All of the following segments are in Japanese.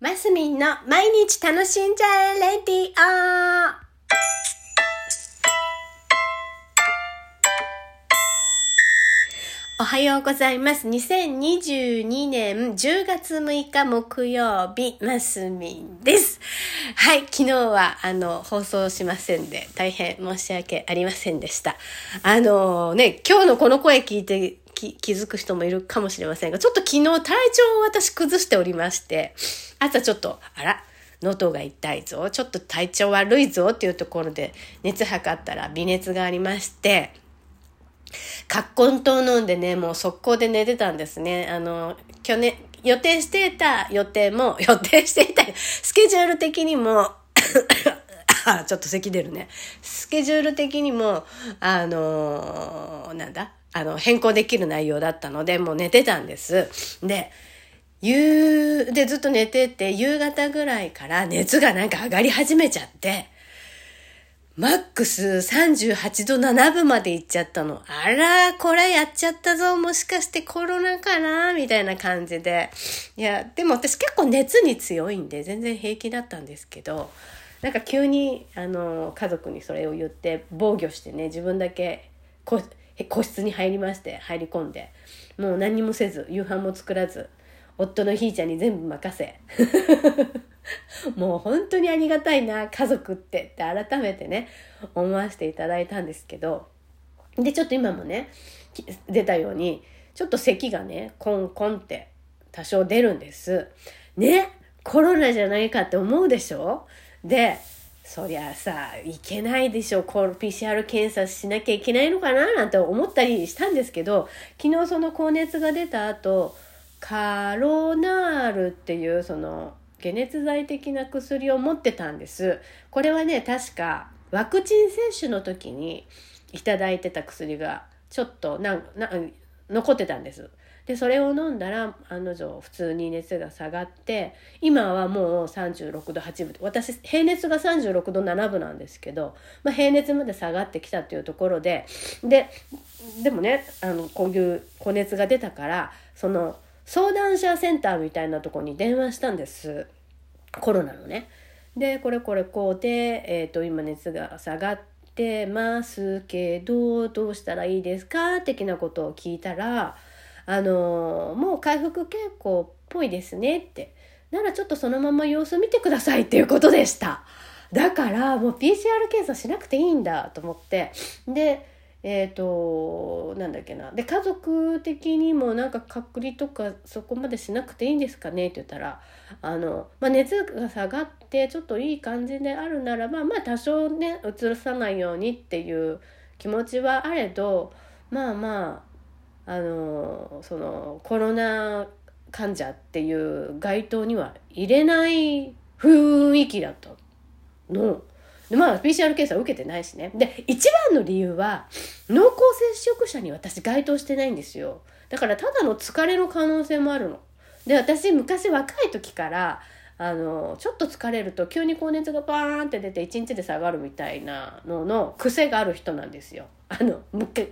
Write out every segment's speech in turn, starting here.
マスミンの毎日楽しんじゃえレディオおはようございます。2022年10月6日木曜日、マスミンです。はい、昨日はあの放送しませんで、大変申し訳ありませんでした。あのね、今日のこの声聞いて気づく人もいるかもしれませんが、ちょっと昨日体調を私崩しておりまして、朝ちょっと、あら、喉が痛いぞ、ちょっと体調悪いぞっていうところで熱測ったら微熱がありまして、葛根湯飲んでね、もう速攻で寝てたんですね。あの、去年、予定していた予定も、予定していた、スケジュール的にも、ちょっと咳出るね。スケジュール的にも、あのなんだ？あの、変更できる内容だったので、もう寝てたんです。で、夕、でずっと寝てて、夕方ぐらいから熱がなんか上がり始めちゃって、マックス38度7分まで行っちゃったの。あら、これやっちゃったぞ。もしかしてコロナかな？みたいな感じで。いや、でも私結構熱に強いんで全然平気だったんですけど、なんか急に、あの、家族にそれを言って防御してね、自分だけ個個室に入りまして、入り込んで、もう何にもせず、夕飯も作らず、夫のひーちゃんに全部任せ。もう本当にありがたいな家族ってって改めてね思わせていただいたんですけど。でちょっと今もね出たようにちょっと咳がねコンコンって多少出るんです。ねコロナじゃないかって思うでしょ？でそりゃさいけないでしょ。こう PCR 検査しなきゃいけないのかな？なんて思ったりしたんですけど昨日その高熱が出た後カロナールっていうその解熱剤的な薬を持ってたんです。これはね確かワクチン接種の時にいただいてた薬がちょっとなんな残ってたんです。でそれを飲んだら案の定普通に熱が下がって今はもう36度8分私平熱が36度7分なんですけど、まあ、平熱まで下がってきたっていうところでででもねあのこういう高熱が出たからその相談者センターみたいなとこに電話したんです。コロナのね。でこれこれこうで、えー、と今熱が下がってますけどどうしたらいいですか的なことを聞いたらあのー、もう回復傾向っぽいですねって。ならちょっとそのまま様子見てくださいっていうことでした。だからもう PCR 検査しなくていいんだと思って。でえっ、ー、となんだっけなで家族的にもなんか隔離とかそこまでしなくていいんですかね？って言ったらあの、まあ、熱が下がってちょっといい感じであるならばまあ多少ねうつさないようにっていう気持ちはあれどまあまああのそのコロナ患者っていう該当には入れない雰囲気だったの。まあ PCR 検査受けてないしね。で一番の理由は濃厚接触者に私該当してないんですよ。だからただの疲れの可能性もあるの。で私昔若い時からあのちょっと疲れると急に高熱がバーンって出て1日で下がるみたいなのの癖がある人なんですよ。あの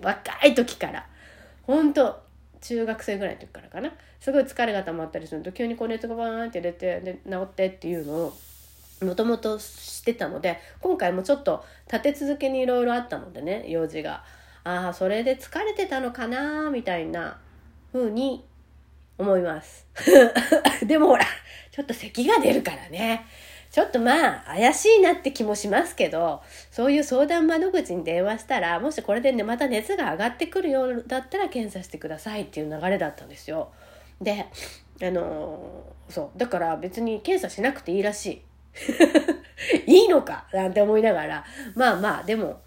若い時から。本当中学生ぐらいの時からかな。すごい疲れが溜まったりすると急に高熱がバーンって出てで治ってっていうのをもともとしてたので今回もちょっと立て続けにいろいろあったのでね用事が。ああそれで疲れてたのかなみたいな風に思います。でもほらちょっと咳が出るからね。ちょっとまあ怪しいなって気もしますけどそういう相談窓口に電話したらもしこれでねまた熱が上がってくるようだったら検査してくださいっていう流れだったんですよ。であのそうだから別に検査しなくていいらしい。いいのか？なんて思いながら。まあまあでも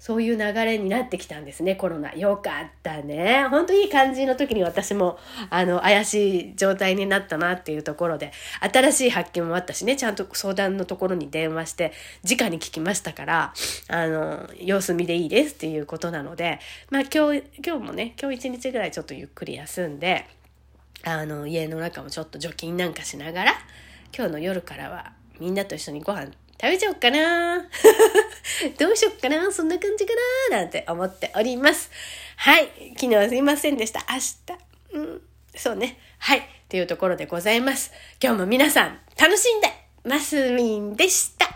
そういう流れになってきたんですねコロナ。よかったね。ほんといい感じの時に私もあの怪しい状態になったなっていうところで新しい発見もあったしねちゃんと相談のところに電話して直に聞きましたからあの様子見でいいですっていうことなのでまあ今日今日もね今日一日ぐらいちょっとゆっくり休んであの家の中もちょっと除菌なんかしながら今日の夜からはみんなと一緒にご飯食べちゃおっかな どうしよっかなそんな感じかななんて思っております。はい。昨日はすいませんでした。明日。うん。そうね。はい。というところでございます。今日も皆さん楽しんでますみんでした。